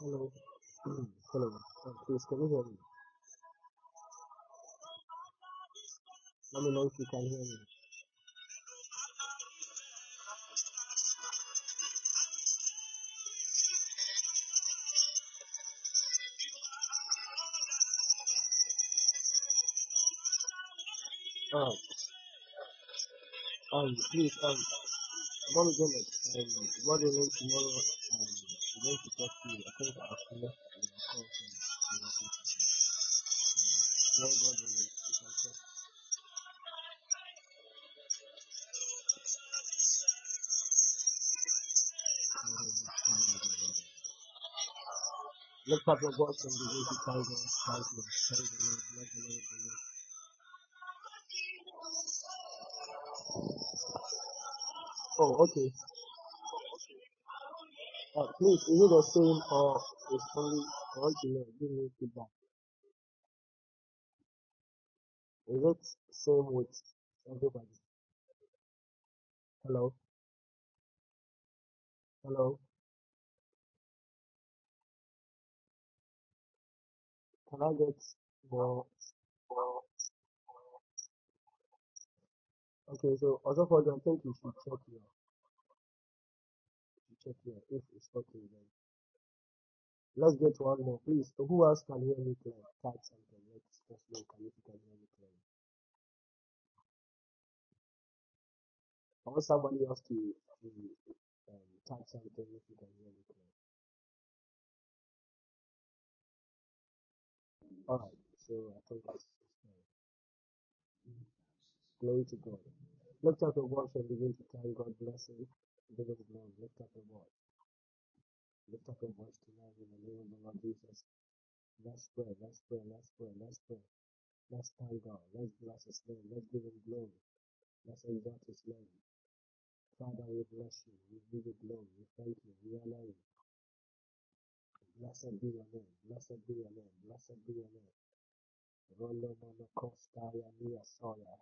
Hello. Hello. Uh, please, can you hear me? Let me know if you can hear me. Uh, um, please, um, Mommy Janet, um, what do you tomorrow? Um, I'm going to talk to you. I think I'll a call from you. God you you can talk. Up your voice and the. Bless the Lord. The. Oh, okay. Uh, please, is it the same or it's only, I want to give me feedback. Is it same with everybody? Hello? Hello? Can I get more? Okay, so also for I think you here. You check here if it's okay then. Let's get one more, please. Who else can hear me clear? Type something. Let's just look if you can hear me clearly. I want somebody else to, um, type something if you can hear me clearly. Alright, so I think that's. Glory to God. Lift up your voice and begin to thank God bless him. Him glory. Lift up your voice. Lift up your voice tonight in the name of the Lord Jesus. Let's pray, let's pray, let's pray, let's pray. Let's thank God. Let's bless His name. Let's give Him glory. Let's exalt His name. Father, we bless you. We give you glory. We thank you. We honor you. Blessed be your name. Blessed be your name. Blessed be your name. Rondo Mono Kostaya Nia Soya.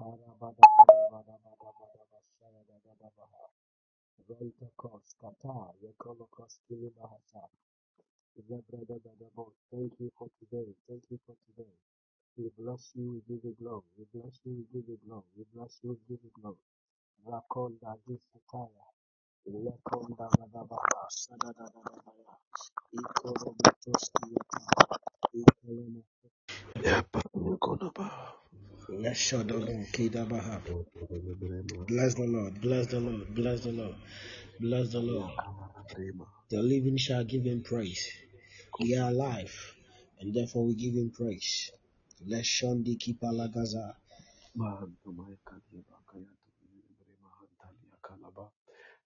Para Bada Bada Bada Bada Bada Bashaya Dada Baha. Ronto Kos Kata Yekono Koskili Bahasa. Lebrada Thank you for today. Thank you for today. We bless you, we give you glory. We bless you, we give you glory. We bless you, we give you glory. Rakonda Gisataya. Lekonda Bada Baha. Sada Dada Baha. Ikoro Butoski Yata. Ikoloma. Yapa Nikonaba. Bless the Lord, bless the Lord, bless the Lord, bless the Lord. The living shall give him praise. We are alive, and therefore we give him praise. Let Shondi Kipalagaza. Mahanto Maikali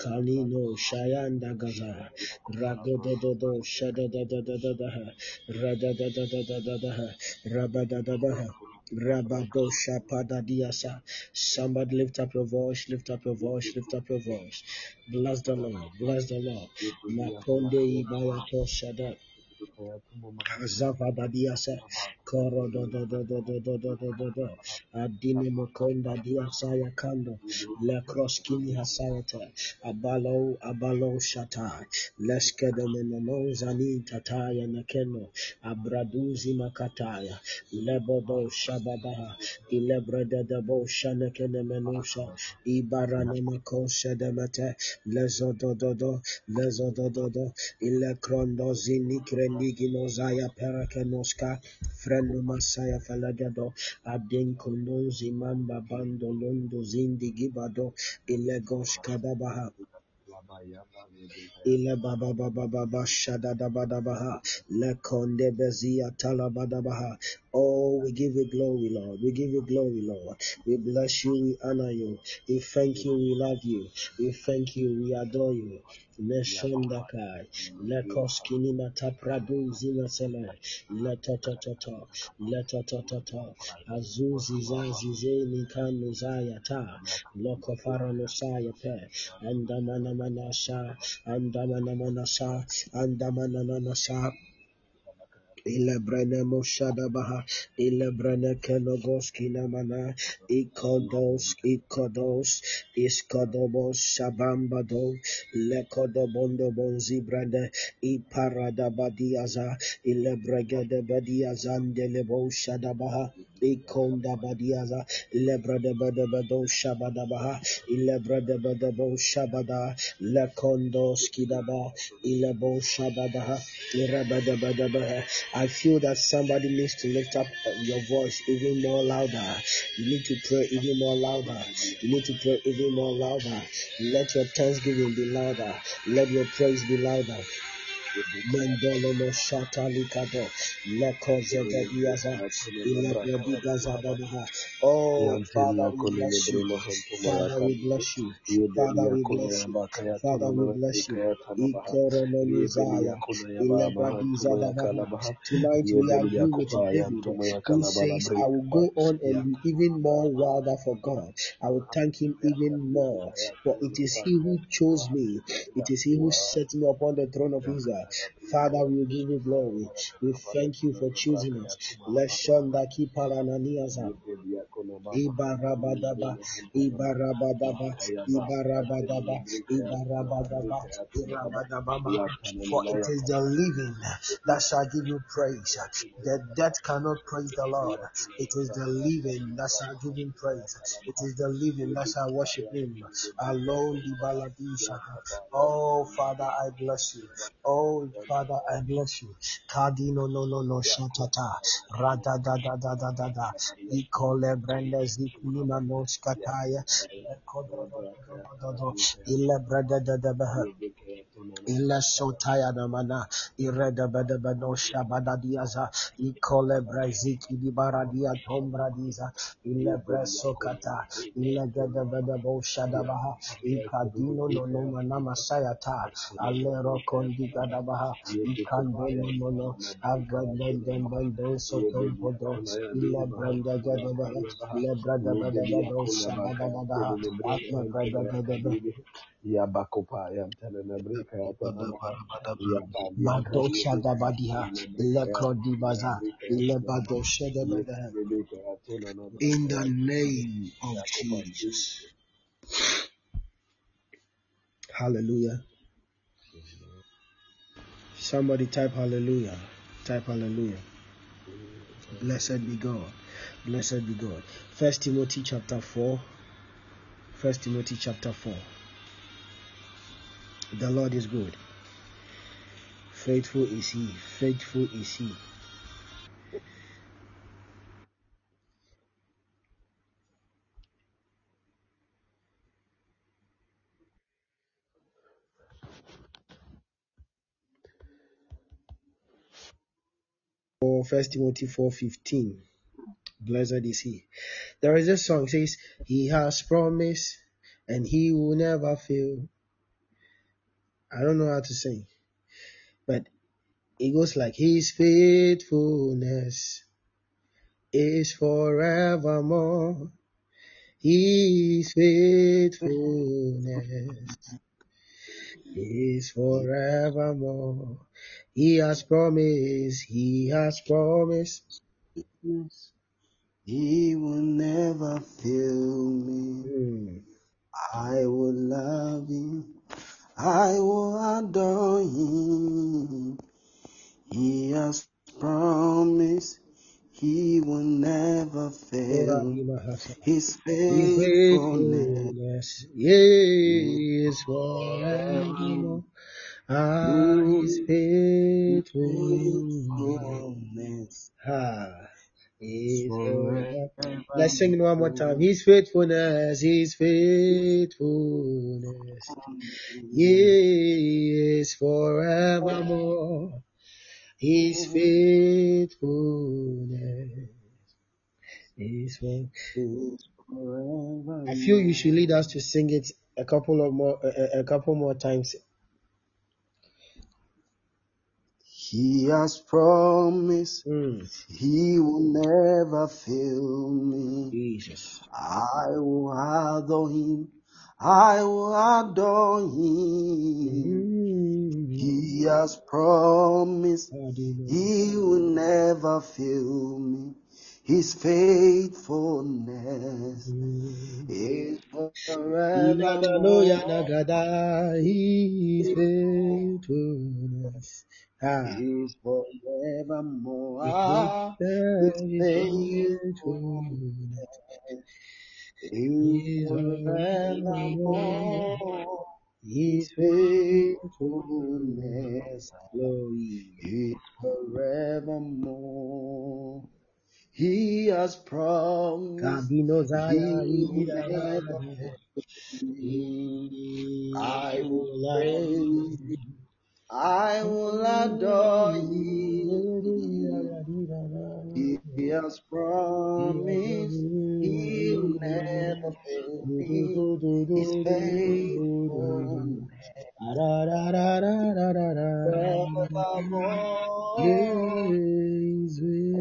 Kanino Shayanda Gaza Ragodododo Shadadadadadaha Radadadadadadaha Rabadadabaha Rabado Shapadadiasa. Somebody lift up your voice, lift up your voice, lift up your voice. Bless the Lord, bless the Lord. Makonde Ibayato Shada Zavadadiasa Koro do do do do do do do do do do Adine Mokonda Diasaya Kando Le Kroskini Hasayata Abalo Abalo Shata Leskedemeno Zani Tataya Nakeno Abraduzi Makataya Lebodo Shababaha Ilebrede Debo Shanekene Menusha Ibarane Makosha Demete Lezodododo Lezodododo Ilekrondo Zini Krendigino Zaya Perakenoska Freno Masaya Falagado Adin Kundozi Mamba Bando Londo Zindi Gibado Ilegos Kadabaha Ile baba baba baba shada da ba da baha. Le konde bezia tala ba da baha. Oh, we give you glory, Lord. We give you glory, Lord. We bless you. We honor you. We thank you. We love you. We thank you. We adore you. Neshondakai, Lekoskini Matapradu Zinasele, ta, Letatata, Azuzi Zazize Nikanu Zayata, Lokofarano Sayape, Andamanamanasha, Andamanamanasha, Andamanamanasha. Ilebrene Moshadabaha, Ilebrene Kenogoski Namana, Ikodos, Ikodos, Iskodomos Shabambado, Lekodobondo Bonzi Brande, Iparadabadiaza, Ilebregede Badiazande Lebo Shadabaha, Ikonda Badiaza, Ilebrede Bedebado Shabadabaha, Ilebrede Bedebo Shabada, Lekondo Skidaba, Ilebo Shabadaha, Irabadabadabaha, I feel that somebody needs to lift up your voice even more louder. You need to pray even more louder. You need to pray even more louder. Let your thanksgiving be louder. Let your praise be louder. Mandolo no shata likado leko zevediaza ilebrediga zababaha. Oh, Father, we bless you. Father, we bless you. Father, we bless you. Father, we bless you. Kaya Tanabaha. Yebelia Ikoronomizaya Kona Yaba Mahanto ilebrediza Mayakala dabaha. Baha. Tonight we agree with David who says, I will go on and be even more wilder for God. I will thank him even more. For it is he who chose me. It is he who set me upon the throne of Israel. Father, we give you glory. We thank you for choosing us. Leshonda kiparananiaza. Ibarabadaba, Ibarabadaba, Ibarabadaba, Ibarabadaba, Ibarabadaba. For it is the living that shall give you praise. The dead cannot praise the Lord. It is the living that shall give him praise. It is the living that shall worship him. Alone. Oh Father, I bless you. Oh Oh, Father, I bless you. Kadino no no no shatata. Rada da da da da da da. Ikole brenda zikunina no skataya. Kodro do do do do do. Ile da da. Ilesotayadamana, Iredabedabeno Shabadadiaza, Ikole Braziki di Baradia Tombradiza, Ilebresokata, Ilegedabedabo Shadabaha, Ikadino no Nomanama Sayata, Alero Kondigadabaha, Ikandelo Mono, Agadendendo Sotompodo, Ilebrendagadaba, Ilebradabedabo Shabadadabaha, Akabradabedabo den sotom podo ile brenda gede behe ile brada bede bedo shabada dadaha akle brada gede behe Yabakopa Yantanabrika Yatanama Yabaliaka Madosha Dabadiha, Lekrodibaza, Lebadosha Dabadaha. In the name of Jesus. Hallelujah. Somebody type hallelujah. Type hallelujah. Blessed be God. Blessed be God. First Timothy chapter 4. First Timothy chapter 4. The Lord is good. Faithful is he. Faithful is he. For First Timothy 4:15. Blessed is he. There is a song says, He has promised and he will never fail. I don't know how to sing, but it goes like His faithfulness is forevermore. His faithfulness is forevermore. He has promised, He has promised. He will never fail me. Hmm. I will love him. I will adore him. He has promised he will never fail. His faithfulness is forevermore. Ah, His faithfulness faithfulness ah, is forever. forever. Let's sing it one more time. His faithfulness, His faithfulness is forevermore. His faithfulness is forever. Is forever. I feel you should lead us to sing it a couple of more, a- a couple more times. He has promised Mm, he will never fail me. Jesus. I will adore him. I will adore him. Mm, He has promised he will never fail me. His faithfulness Mm. is forevermore. His faithfulness. Is forevermore. His His faithfulness faithfulness is is forevermore. His faithfulness, glory. is forevermore. He has promised he never I will praise. I will adore him. He has promised he will never fail me. His faithfulness forevermore. Faithfulness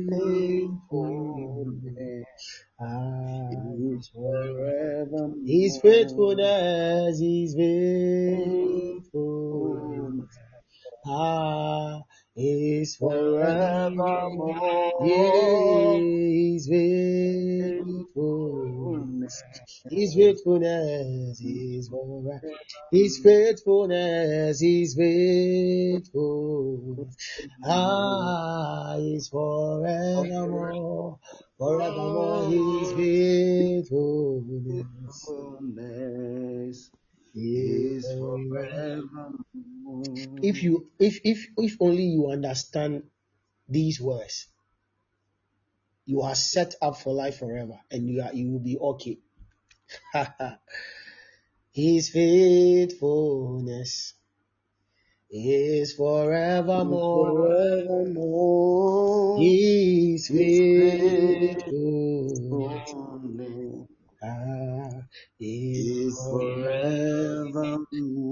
faithfulness is forevermore. His faithfulness, His faithfulness, ah, is forevermore. His faithfulness, His faithfulness is forever. His faithfulness, His faithfulness, ah, is forevermore. Forevermore, His faithfulness Faithfulness is is forever. forevermore. If you, if if if only you understand these words, you are set up for life forever, and you are you will be okay. His faithfulness is forevermore. forevermore. His faithfulness ah, is is forever.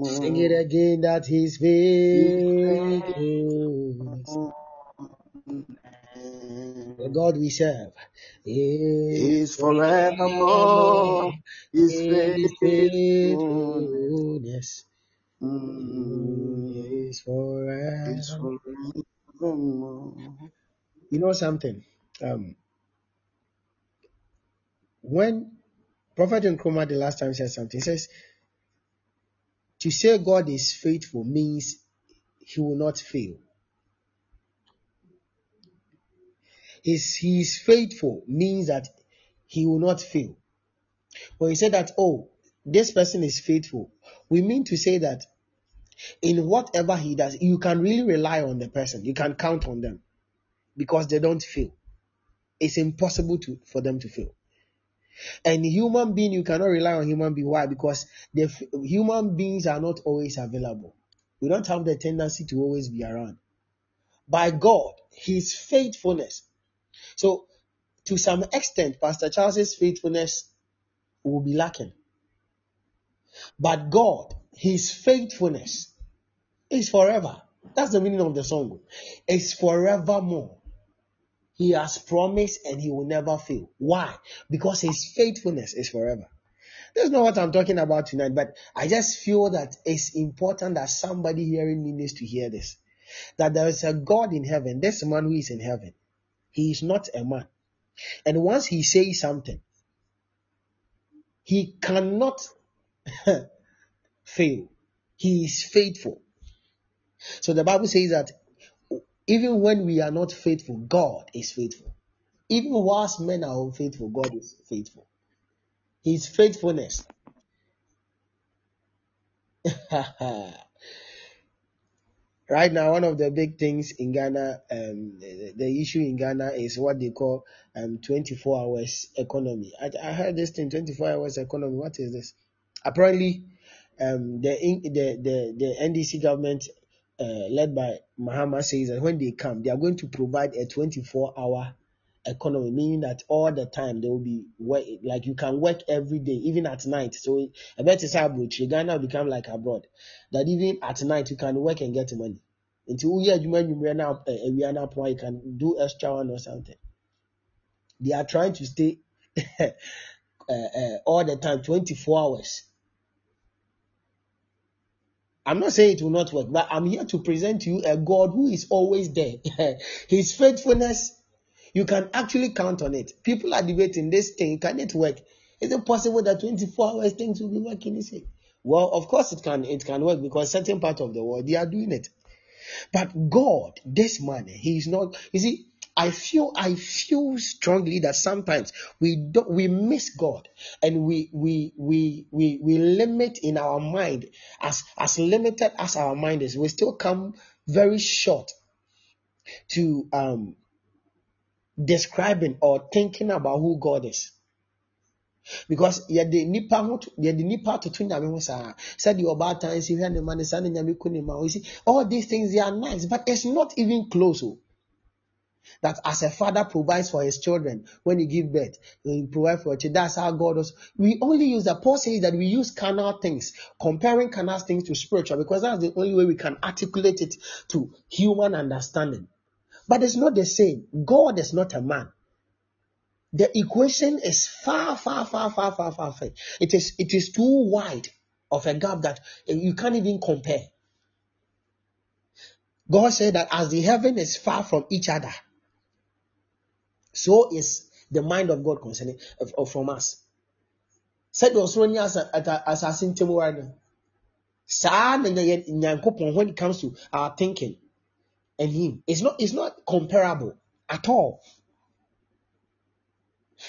Sing it again that His faithfulness, the God we serve, is forevermore. His faithfulness mm, is is forever. forevermore. You know something? Um, when Prophet Nkrumah the last time said something, he says to say God is faithful means He will not fail. His He is faithful means that He will not fail. When he said that, oh, this person is faithful, we mean to say that in whatever he does, you can really rely on the person. You can count on them because they don't fail. It's impossible to for them to fail. And human being, you cannot rely on human being. Why? Because the f- human beings are not always available. We don't have the tendency to always be around. By God, His faithfulness. So, to some extent, Pastor Charles's faithfulness will be lacking. But God, His faithfulness is forever. That's the meaning of the song. It's forevermore. He has promised and he will never fail. Why? Because his faithfulness is forever. That's not what I'm talking about tonight, but I just feel that it's important that somebody hearing me needs to hear this. That there is a God in heaven, this man who is in heaven. He is not a man. And once he says something, he cannot fail. He is faithful. So the Bible says that even when we are not faithful, God is faithful. Even whilst men are unfaithful, God is faithful. His faithfulness. right now, one of the big things in Ghana, um, the, the issue in Ghana is what they call um 24 hours economy. I, I heard this thing 24 hours economy. What is this? Apparently, um, the the the the NDC government, uh, led by Mahama, says that when they come, they are going to provide a 24 hour economy, meaning that all the time there will be work, like you can work every day, even at night. So I bet it's abroad. Ghana will become like abroad. That even at night you can work and get money. Until now you can do extra one or something. They are trying to stay uh, uh, all the time, 24 hours. I'm not saying it will not work, but I'm here to present to you a God who is always there. His faithfulness, you can actually count on it. People are debating this thing, can it work? Is it possible that 24 hours things will be working? You say, well, of course it can. It can work because certain part of the world they are doing it. But God, this man, he is not. You see, I feel I feel strongly that sometimes we don't we miss God and we we we we we limit in our mind as as limited as our mind is, we still come very short to um describing or thinking about who God is. because all these things they are nice but it's not even close o that as a father provides for his children when he give birth he provide for children. That's how god does. We only use that. Paul says that we use carnal things comparing carnal things to spiritual because that's the only way we can articulate it to human understanding. But it's not the same. God is not a man. The equation is far, far, far, far, far, far, far. It is it is too wide of a gap that you can't even compare. God said that as the heaven is far from each other, so is the mind of God concerning of, of- from us. Said also as as as in saa na Nyankopɔn when it comes to our thinking and him, it's not it's not comparable at all.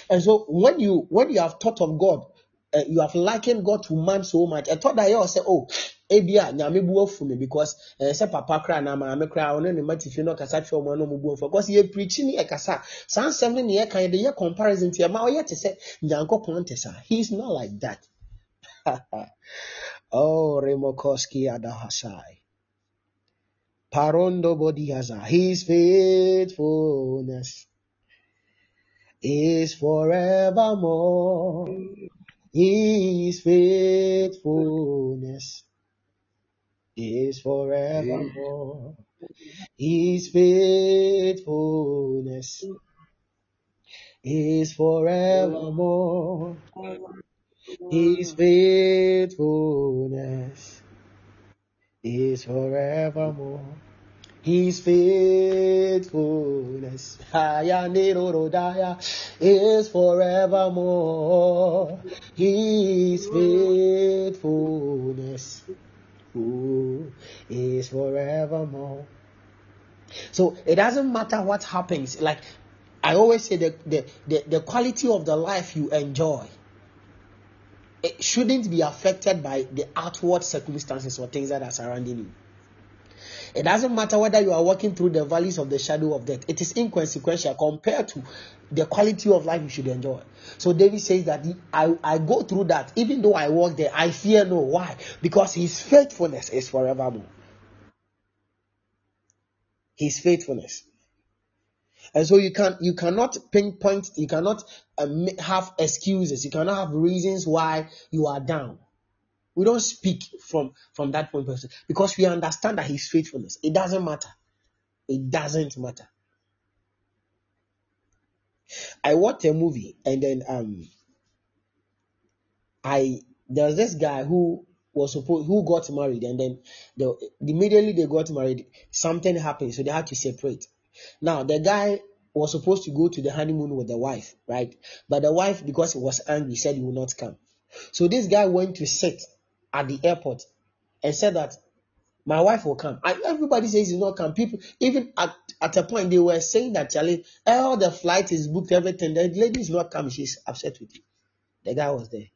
And so when you when you have thought of God, uh, you have likened God to man so much. I thought that you say, oh, ebia nyame bu afu me because uh, say papa kra na maame kra ono ne matifi no kasa twa mo no mu bu afu. Because ye preach ni e kasa. San sem ne ye kan de ye comparison ti ma oyɛ te sɛ te he is not like that. Oh remokoski adahasai. Parondo Bodiaza. His faithfulness is forevermore. His faithfulness is forevermore. His faithfulness is forevermore. His faithfulness is forevermore. His faithfulness is forevermore. His faithfulness ooh, is forevermore. So it doesn't matter what happens. Like I always say, the, the, the, the quality of the life you enjoy it shouldn't be affected by the outward circumstances or things that are surrounding you. It doesn't matter whether you are walking through the valleys of the shadow of death, it is inconsequential compared to the quality of life you should enjoy. So David says that he- I, I go through that, even though I walk there, I fear no. Why? Because his faithfulness is forevermore. His faithfulness. And so you can you cannot pinpoint, you cannot um, have excuses, you cannot have reasons why you are down. We don't speak from from that point of view because we understand that His faithfulness. It doesn't matter. It doesn't matter. I watched a movie and then um I there was this guy who was supposed who got married and then the immediately they got married something happened so they had to separate. Now the guy was supposed to go to the honeymoon with the wife, right? But the wife because he was angry said he would not come. So this guy went to sit at the airport and said that my wife will come. And everybody says he's not come. People even at, at a point they were saying that Charlie, all the flight is booked, everything. The lady is not coming. She's upset with you. The guy was there.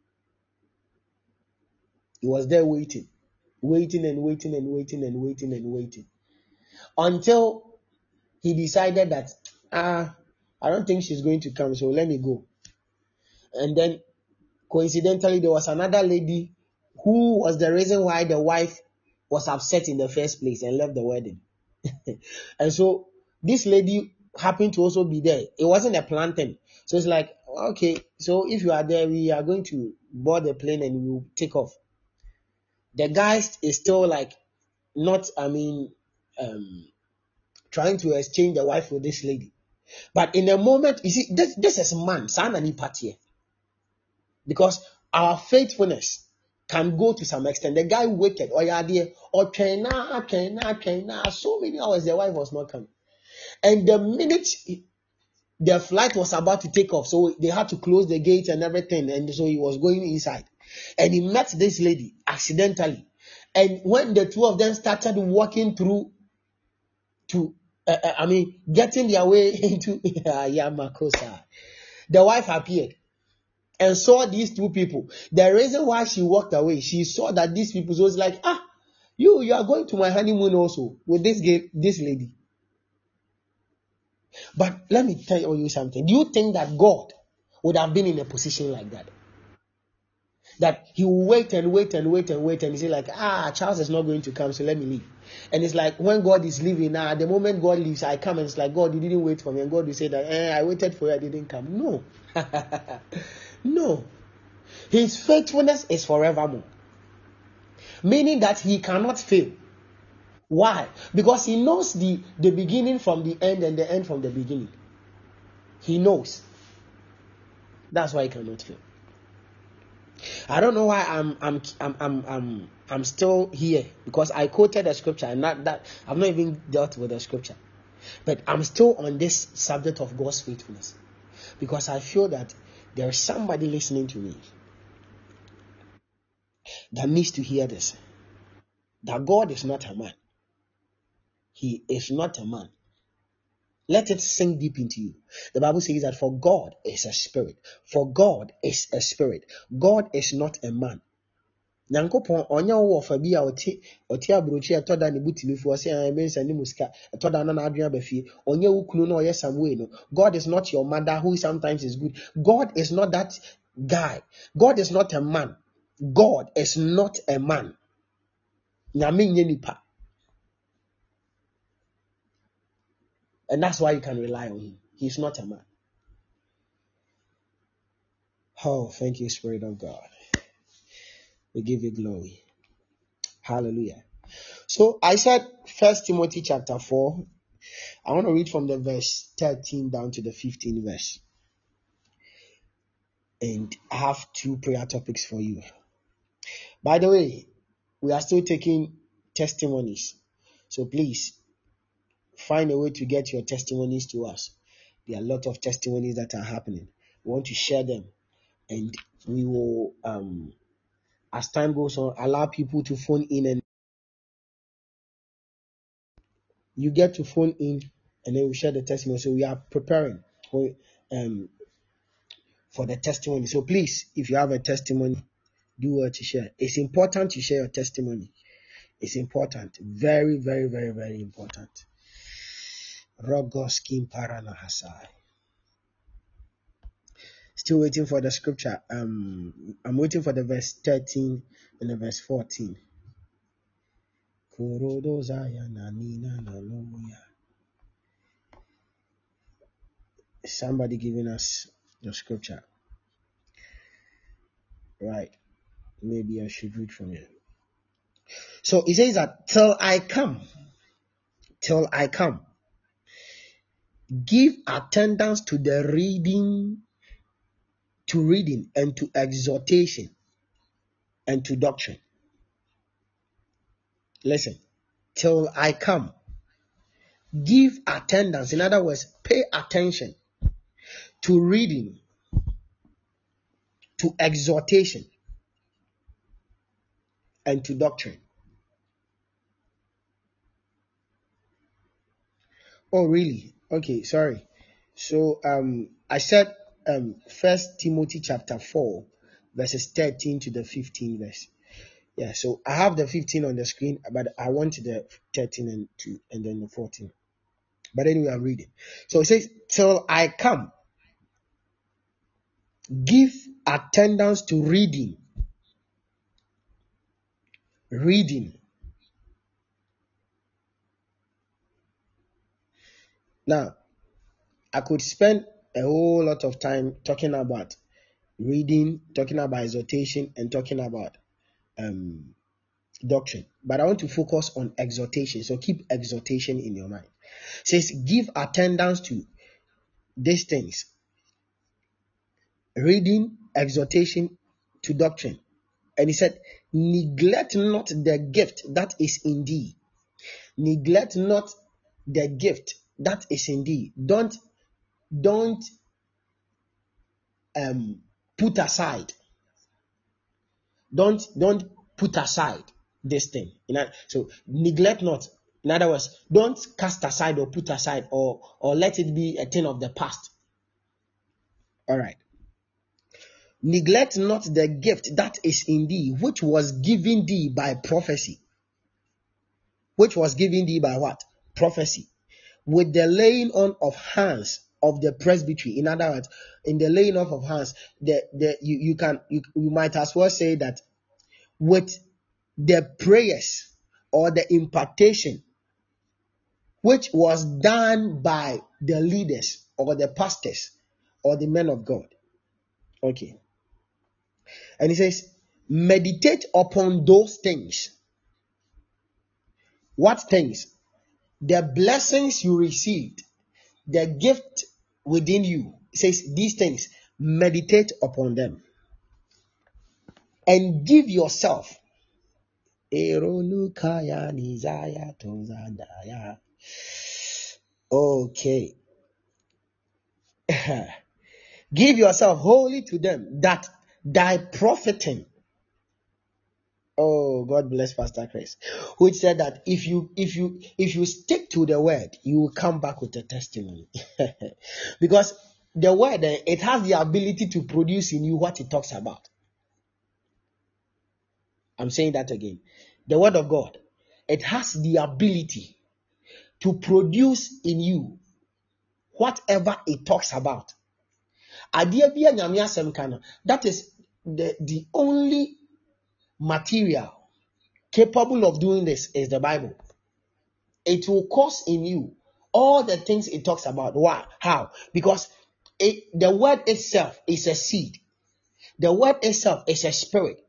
He was there waiting, waiting and waiting and waiting and waiting and waiting until he decided that ah, I don't think she's going to come, so let me go. And then coincidentally, there was another lady who was the reason why the wife was upset in the first place and left the wedding. and so this lady happened to also be there. It wasn't a planned thing. So it's like, okay, so if you are there, we are going to board the plane and we will take off. The guy is still like not, I mean, um, trying to exchange the wife with this lady. But in a moment, you see, this, this is man, son and here. Because our faithfulness can go to some extent. The guy waited, or dear, or China, China, China, so many hours the wife was not coming. And the minute he- the flight was about to take off, so they had to close the gate and everything, and so he was going inside. And he met this lady accidentally. And when the two of them started walking through to, uh, uh, I mean, getting their way into Yamakosa, the wife appeared and saw these two people. The reason why she walked away, she saw that these people was like, ah, you you are going to my honeymoon also with this girl, this lady. But let me tell you something. Do you think that God would have been in a position like that? That he will wait and wait and wait and wait and he say like, ah, Charles is not going to come, so let me leave. And it's like when God is leaving now, the moment God leaves, I come and it's like, God, you didn't wait for me. And God will say that, eh, I waited for you, I didn't come. No. no. His faithfulness is forevermore. Meaning that he cannot fail. Why? Because he knows the, the beginning from the end and the end from the beginning. He knows. That's why he cannot fail. I don't know why I'm I'm I'm I'm I'm, I'm still here because I quoted the scripture and not that I've not even dealt with the scripture. But I'm still on this subject of God's faithfulness because I feel that there is somebody listening to me that needs to hear this. That God is not a man. He is not a man. Let it sink deep into you. The Bible says that for God is a spirit. For God is a spirit. God is not a man. Nyankopɔn ɔnyɛ wo wɔfa bi a ɔte ɔte aburokyi a ne na aba fie. Ɔnyɛ wo kunu na ɔyɛ no. God is not your mother who sometimes is good. God is not that guy. God is not a man. God is not a man. Nyame nyɛ nipa And that's why you can rely on him. He's not a man. Oh, thank you, Spirit of God. We give you glory. Hallelujah. So I said First Timothy chapter 4. I want to read from the verse 13 down to the 15 verse. And I have two prayer topics for you. By the way, we are still taking testimonies. So please find a way to get your testimonies to us. There are a lot of testimonies that are happening. We want to share them and we will um as time goes on allow people to phone in and you get to phone in and then we share the testimony. So we are preparing for um for the testimony. So please, if you have a testimony, do what to share. It's important to share your testimony. It's important. Very, very, very, very important. Rogoskim Paranahasai. Still waiting for the scripture. Um, I'm waiting for the verse 13 and the verse 14. Kurodozaya nanina nanoya. Somebody giving us the scripture. Right. Maybe I should read from here. So it says that till I come, till I come, give attendance to the reading, to reading and to exhortation and to doctrine. Listen, till I come, give attendance. In other words, pay attention to reading, to exhortation, and to doctrine. Oh, really? Okay, sorry. So, um, I said, um, First Timothy chapter four, verses thirteen to the fifteen verse. Yeah. So I have the fifteen on the screen, but I want the thirteen and two, and then the fourteen. But anyway, I'm reading. So it says, "Till I come, give attendance to reading, reading." Now, I could spend a whole lot of time talking about reading, talking about exhortation, and talking about um, doctrine. But I want to focus on exhortation. So keep exhortation in your mind. It says, give attendance to these things reading, exhortation to doctrine. And he said, neglect not the gift that is in thee. Neglect not the gift that is in thee. Don't don't um put aside. Don't don't put aside this thing. So neglect not. In other words don't cast aside or put aside or or let it be a thing of the past. All right. Neglect not the gift that is in thee which was given thee by prophecy. Which was given thee by what? Prophecy. With the laying on of hands of the presbytery in other words in the laying off of hands the the you, you can you, you might as well say that with the prayers or the impartation which was done by the leaders or the pastors or the men of God. Okay. And he says, meditate upon those things. What things? The blessings you received, the gift within you. Says, these things, meditate upon them. And give yourself. Okay. Give yourself wholly to them that thy profiting. Oh, God bless Pastor Chris, which said that if you if you if you stick to the word, you will come back with a testimony. because the word eh, it has the ability to produce in you what it talks about. I'm saying that again. The word of God, it has the ability to produce in you whatever it talks about. That is the, the only material capable of doing this is the Bible. It will cause in you all the things it talks about. Why? How? Because it, the word itself is a seed. The word itself is a spirit.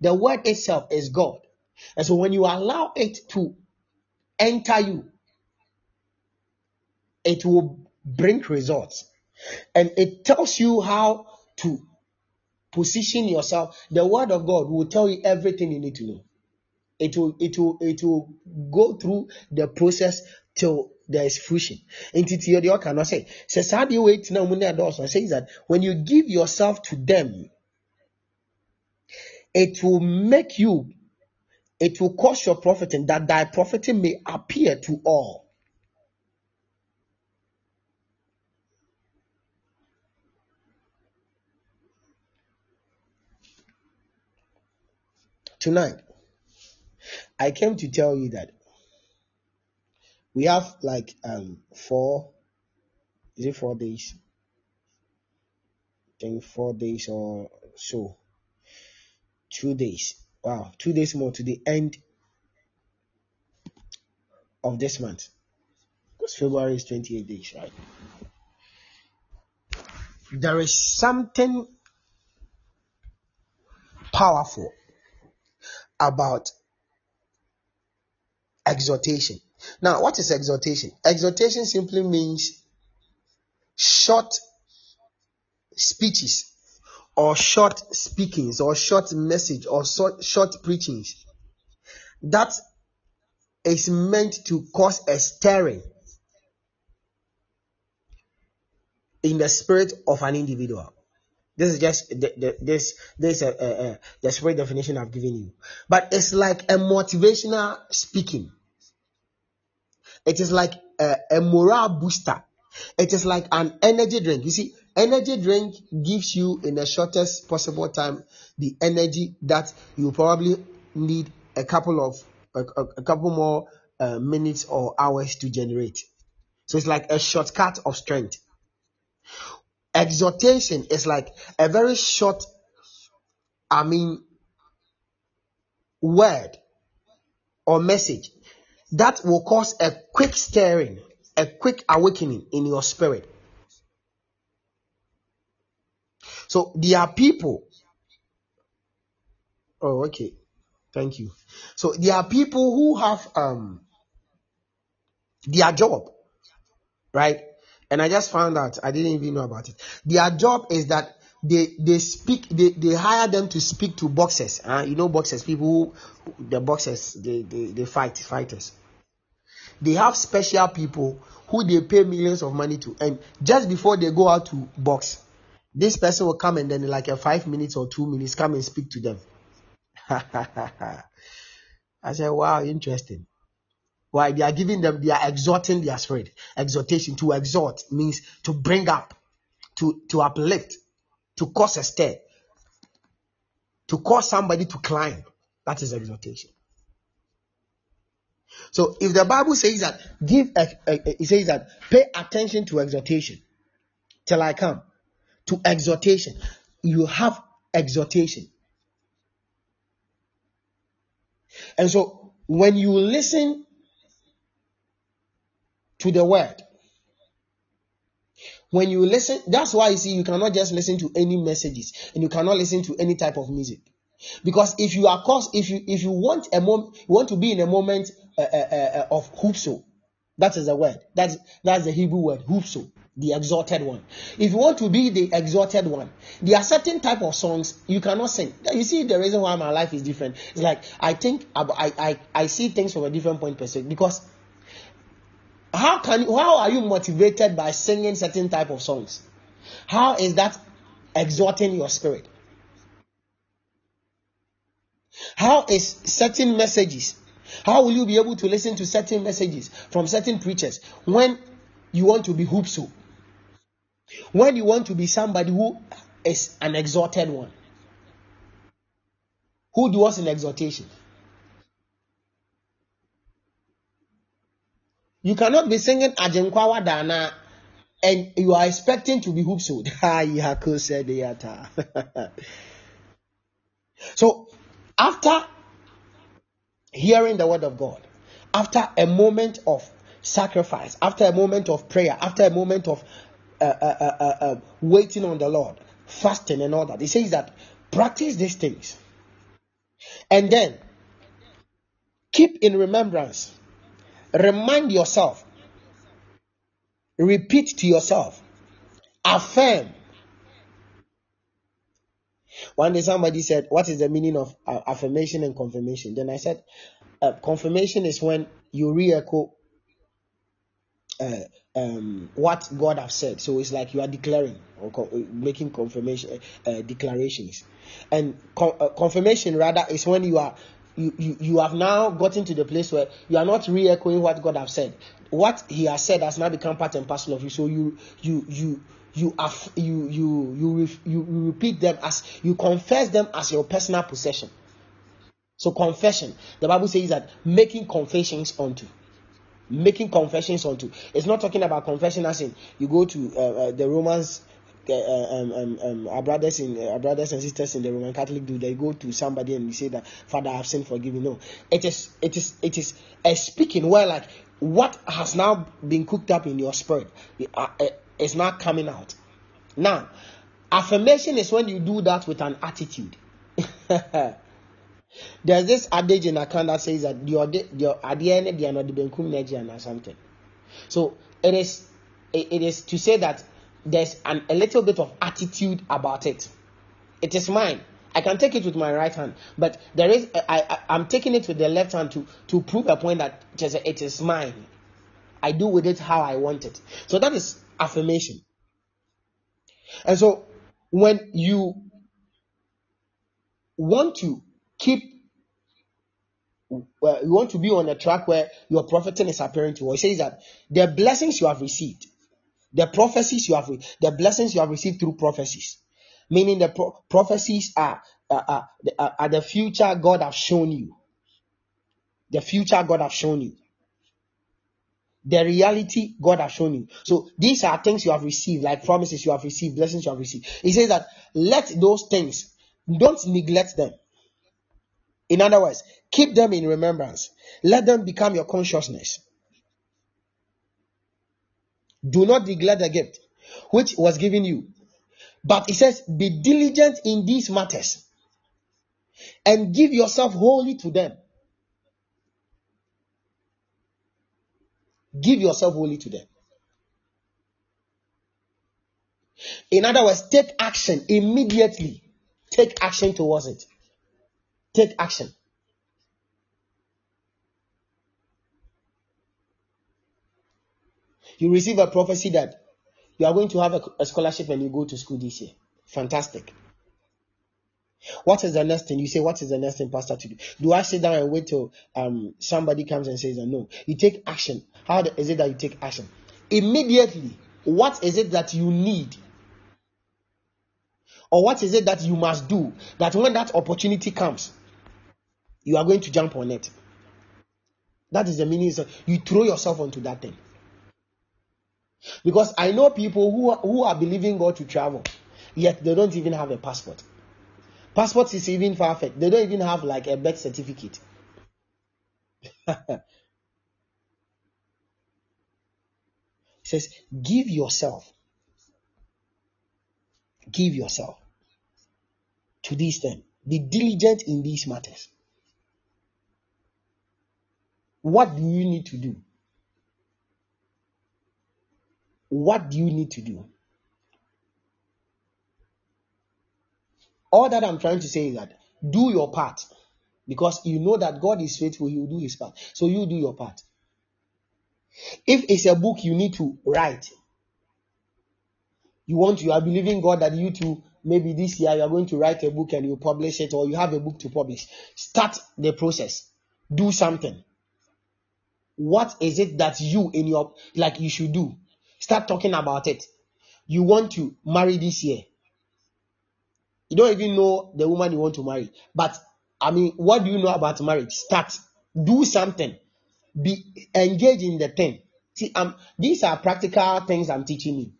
The word itself is God. And so when you allow it to enter you, it will bring results. And it tells you how to position yourself. The word of God will tell you everything you need to know. It will it will it will go through the process till there is fruition. Nti tie deɛ ɔka no sɛ sɛ saa deɛ wei tena mu says that when you give yourself to them, it will make you, it will cause your profiting that thy profiting may appear to all. Tonight, I came to tell you that we have like um four, is it four days? I think four days or so. Two days. Wow, two days more to the end of this month. Because February is 28 days, right? There is something powerful about exhortation. Now, what is exhortation? Exhortation simply means short speeches or short speakings or short message or short, short preachings that is meant to cause a stirring in the spirit of an individual. This is just the, the, this this uh, uh, uh, spirit definition I've given you, but it's like a motivational speaking. It is like a, a morale booster. It is like an energy drink. You see, energy drink gives you in the shortest possible time the energy that you probably need a couple of a, a, a couple more uh, minutes or hours to generate. So it's like a shortcut of strength. Exhortation is like a very short, I mean, word or message that will cause a quick stirring, a quick awakening in your spirit. So there are people. Oh, okay. Thank you. So there are people who have um their job, right? And I just found out I didn't even know about it. Their job is that they they speak they, they hire them to speak to boxers. Uh, you know boxers, people who the boxers they, they, they fight fighters. They have special people who they pay millions of money to, and just before they go out to box, this person will come and then like a five minutes or two minutes come and speak to them. I said, wow, interesting. Why they are giving them, they are exhorting their spirit. Exhortation to exhort means to bring up, to to uplift, to cause a stir, to cause somebody to climb. That is exhortation. So if the Bible says that give, a, a- a- it says that pay attention to exhortation till I come to exhortation. You have exhortation, and so when you listen to the word, when you listen, that's why you see you cannot just listen to any messages and you cannot listen to any type of music. Because if you are cause if you if you want a moment want to be in a moment uh, uh, uh, of hupso, that is the word. That's that's the Hebrew word hupso, the exalted one. If you want to be the exalted one, there are certain type of songs you cannot sing. You see, the reason why my life is different. It's like I think I I, I see things from a different point perspective because how can you, how are you motivated by singing certain type of songs? How is that exhorting your spirit? How is certain messages? How will you be able to listen to certain messages from certain preachers when you want to be hoopso? When you want to be somebody who is an exalted one? Who dwells in exaltation? You cannot be singing Ajenkwawa Dana and you are expecting to be hoopso. so after hearing the word of God, after a moment of sacrifice, after a moment of prayer, after a moment of uh, uh, uh, uh, uh, waiting on the Lord, fasting and all that, he says that practice these things. And then keep in remembrance, remind yourself, repeat to yourself, affirm. One day somebody said, What is the meaning of uh, affirmation and confirmation? Then I said, uh, Confirmation is when you re echo uh, um, what God have said. So it's like you are declaring or co- uh, making confirmation uh, declarations, and co- uh, confirmation rather is when you are you, you you have now gotten to the place where you are not re-echoing what God have said. What He has said has now become part and parcel of you. So you you you you aff- you you you you repeat them as you confess them as your personal possession. So confession, the Bible says that making confessions unto making confessions unto. It's not talking about confession as in you go to uh, uh, the Romans. Uh, um, um, um, our brothers in uh, our brothers and sisters in the Roman Catholic do they go to somebody and say that Father I have sinned forgive me. No. It is it is it is a speaking where like what has now been cooked up in your spirit uh, uh, is not coming out. Now affirmation is when you do that with an attitude. There's this adage in Akan that says that your your at the end they are not the benkum or something. So it is it is to say that there's an, a little bit of attitude about it. It is mine. I can take it with my right hand, but there is I, I I'm taking it with the left hand to to prove a point that it is, it is mine. I do with it how I want it. So that is affirmation. And so when you want to keep well, you want to be on a track where your propheting is appearing to you. It says that the blessings you have received, the prophecies you have, re- the blessings you have received through prophecies, meaning the pro- prophecies are, are, are, the- are the future God have shown you. The future God have shown you. The reality God has shown you. So these are things you have received, like promises you have received, blessings you have received. He says that let those things, don't neglect them. In other words, keep them in remembrance. Let them become your consciousness. Do not neglect the gift which was given you. But it says, be diligent in these matters and give yourself wholly to them. Give yourself wholly to them. In other words, take action immediately. Take action towards it. Take action. You receive a prophecy that you are going to have a, a scholarship and you go to school this year. Fantastic. What is the next thing? You say, What is the next thing, Pastor, to do? Do I sit down and wait till um, somebody comes and says, No? You take action. How is it that you take action? Immediately, what is it that you need? Or what is it that you must do that when that opportunity comes, you are going to jump on it? That is the meaning. So you throw yourself onto that thing. Because I know people who are, who are believing God to travel, yet they don't even have a passport. Passport is even far fetched. They don't even have like a birth certificate. It says, give yourself, give yourself to these things. Be diligent in these matters. What do you need to do? What do you need to do? All that I'm trying to say is that do your part because you know that God is faithful, He will do His part. So you do your part. If it's a book you need to write, you want you are believing God that you too maybe this year you are going to write a book and you publish it or you have a book to publish. Start the process. Do something. What is it that you in your like you should do? Start talking about it. You want to marry this year. You don't even know the woman you want to marry. But I mean, what do you know about marriage? Start. Do something. Be engaged in the thing. See, um, these are practical things I'm teaching you.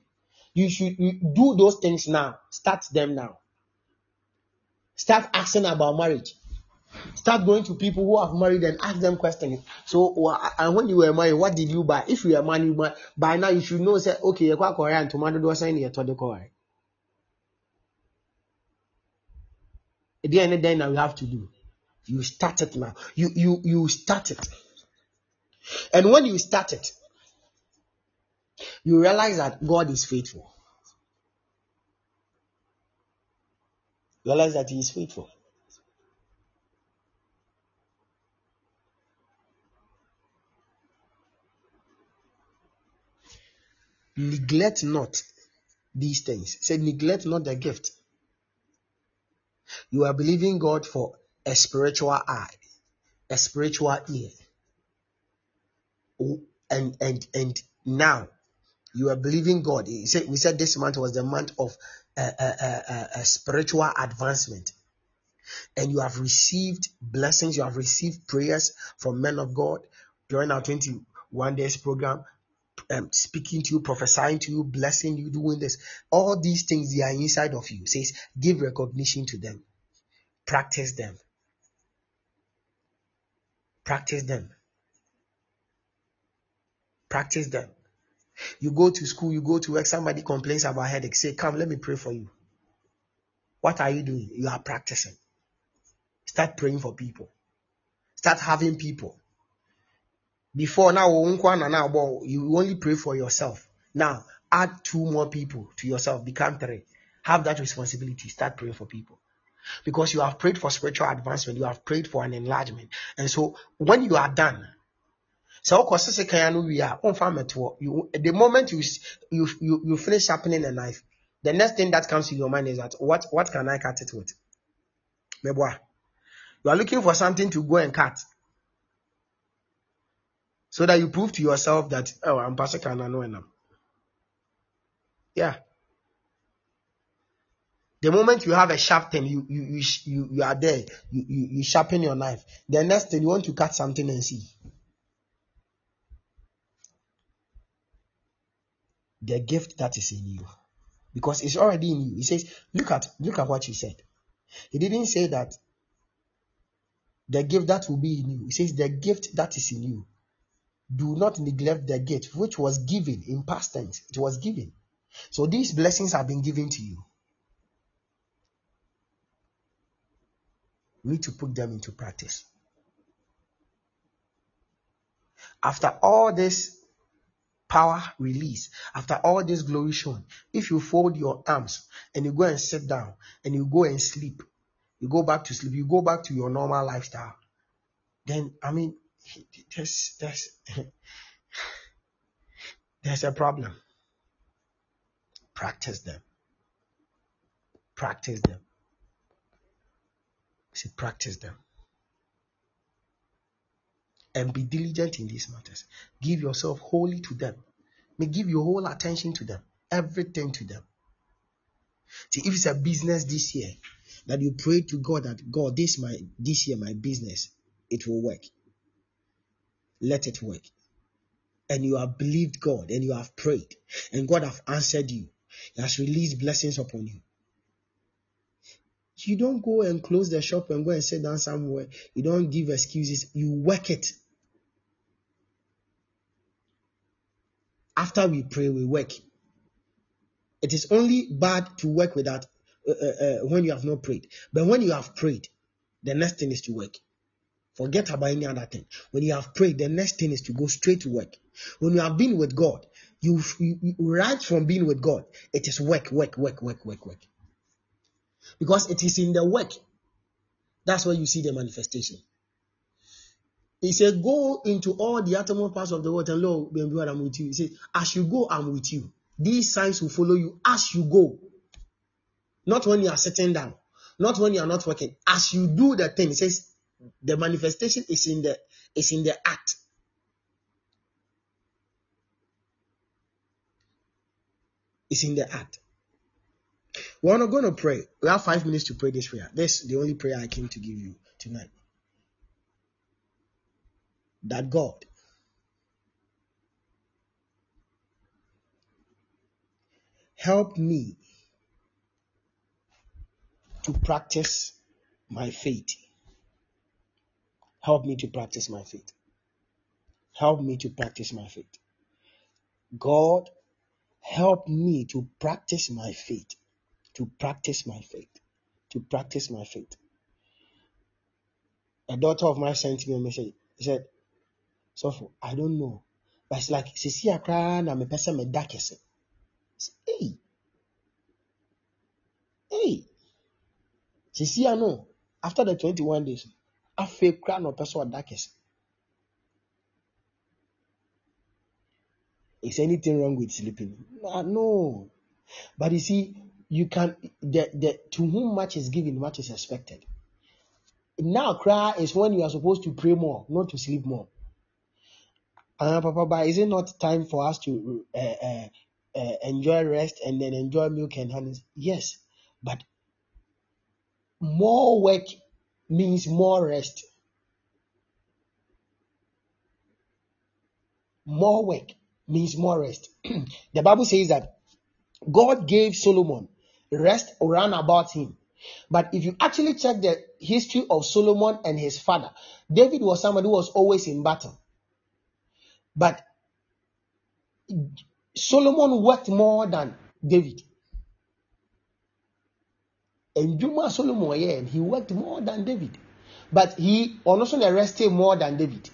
You should you do those things now. Start them now. Start asking about marriage. Start going to people who have married and ask them questions. So, and when you were married, what did you buy? If you were married, by now you should know. Say, okay, you're quite Korean. Tomato do sign here to the Korean. At the end of the day, now you have to do. You start it now. You you you start it, and when you start it, you realize that God is faithful. Realize that He is faithful. Neglect not these things. Say, neglect not the gift. You are believing God for a spiritual eye, a spiritual ear. Oh, And and and now you are believing God. He said, we said this month was the month of uh, spiritual advancement. And you have received blessings, you have received prayers from men of God during our 21 days program, um, speaking to you, prophesying to you, blessing you, doing this. All these things, they are inside of you. Says, give recognition to them, practice them, practice them, practice them. You go to school, you go to work, somebody complains about headache. Say, Come, let me pray for you. What are you doing? You are practicing. Start praying for people. Start having people. Before now, you only pray for yourself. Now, add two more people to yourself, become three. Have that responsibility. Start praying for people. Because you have prayed for spiritual advancement, you have prayed for an enlargement. And so, when you are done, ɔmfa the moment you you you, you finish sharpening a knife the next thing that comes to your mind is that what what can i cut it with you are looking for something to go and cut so that you prove to yourself that oh i'm pastor know yeah. The moment you have a sharp thing you you you you, you are there. You, you you sharpen your knife. The next thing you want to cut something and see. The gift that is in you. Because it's already in you. He says look at look at what he said. He didn't say that the gift that will be in you. He says, The gift that is in you. Do not neglect the gift which was given in past tense. It was given. So these blessings have been given to you. You need to put them into practice. After all this power release, after all this glory shown, if you fold your arms and you go and sit down and you go and sleep, you go back to sleep, you go back to your normal lifestyle, then I mean, there's there's there's a problem. Practice them. Practice them. See, practice them. and be diligent in these matters. Give yourself wholly to them. May give your whole attention to them, everything to them. See, if it's a business this year, that you pray to God that God, this my this year my business, it will work. Let it work. And you have believed God and you have prayed, and God have answered you. He has released blessings upon you. You don't go and close the shop and go and sit down somewhere. You don't give excuses. You work it. After we pray, we work. It is only bad to work without uh, uh, uh, when you have not prayed. But when you have prayed, the next thing is to work. Forget about any other thing. When you have prayed, the next thing is to go straight to work. When you have been with God, you, you, right from being with God, it is work, work, work, work, work, work. Because it is in the work. That's where you see the manifestation. He said, Go into all the uttermost parts of the world and Lord, behold, I'm with you. He said, As you go, I'm with you. These signs will follow you as you go. Not when you are sitting down, not when you are not working. As you do the thing, he says the manifestation is in the is in the act. It's in the act. We're not going to pray. We have five minutes to pray this prayer. This is the only prayer I came to give you tonight. That God help me to practice my faith Help me to practice my faith. Help me to practice my faith. God, help me to practice my faith. To practice my faith. To practice my faith. A daughter of mine sent me a message. Said, So I don't know. But it's like, Sisi akra na me pesa me da kese. Hey, hey. Sisi ano. After the 21 days, I fake cry no person da kese. Is anything wrong with sleeping? Ah, No. But you see, you can the, the to whom much is given, much is expected. Now cry is when you are supposed to pray more, not to sleep more. Uh, Papa, but is it not time for us to uh, uh, uh, enjoy rest and then enjoy milk and honey? Yes, but more work means more rest. More work means more rest. the Bible says that God gave Solomon rest round about him. But if you actually check the history of Solomon and his father, David was somebody who was always in battle. But Solomon worked more than David. And Juma Solomon, yeah, he worked more than David. But he also rested more than David.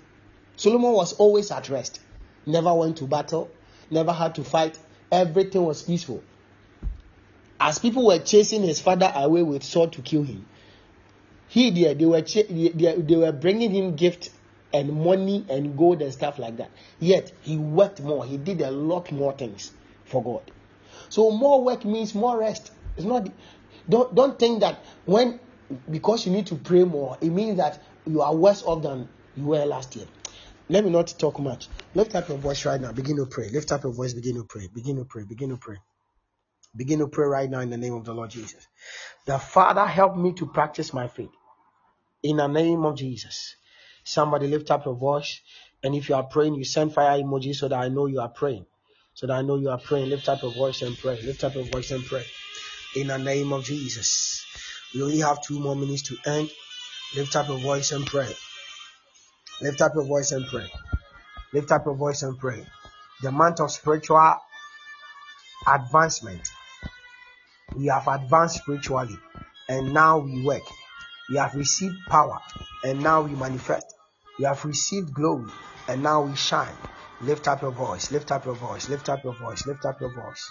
Solomon was always at rest. Never went to battle, never had to fight. Everything was peaceful. As people were chasing his father away with sword to kill him, he there they were they, they were bringing him gift and money and gold and stuff like that. Yet he worked more. He did a lot more things for God. So more work means more rest. It's not. Don't don't think that when because you need to pray more, it means that you are worse off than you were last year. Let me not talk much. Lift up your voice right now. Begin to pray. Lift up your voice. Begin to pray. Begin to pray. Begin to pray. Begin to pray right now in the name of the Lord Jesus. The Father, help me to practice my faith in the name of Jesus. Somebody lift up your voice. And if you are praying, you send fire emoji so that I know you are praying. So that I know you are praying. Lift up your voice and pray. Lift up your voice and pray. In the name of Jesus. We only have two more minutes to end. Lift up your voice and pray. Lift up your voice and pray. Lift up your voice and pray. The month of spiritual advancement. We have advanced spiritually and now we work. We have received power and now we manifest. We have received glory and now we shine. Lift up your voice, lift up your voice, lift up your voice, lift up your voice.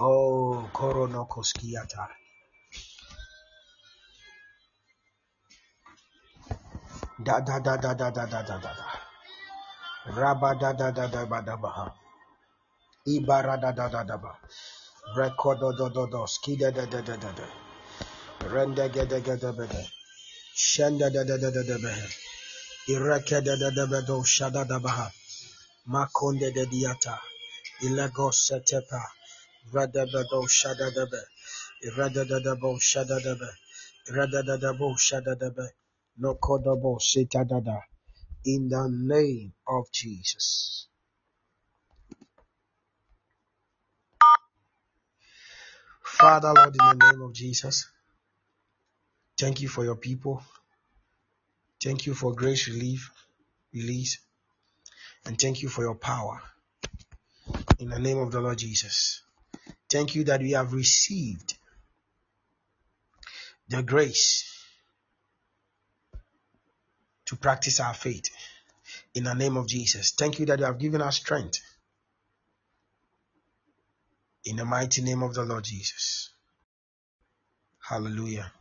Oh, Koronokoskiata. Da da da da da da da da da da. Rabba da da da da ba da ba ha. Ibara da da da da ba. Rekodo do do do. Skida da da da da da. Rende ge de ge de be de. Shenda da da da da da be. Ireke da da da be do shada da ba. Makonde de diata. Ilego setepa. In the name of Jesus. Father, Lord, in the name of Jesus, thank you for your people. Thank you for grace relief, release, and thank you for your power. In the name of the Lord Jesus. Thank you that we have received the grace to practice our faith. In the name of Jesus. Thank you that you have given us strength. In the mighty name of the Lord Jesus. Hallelujah.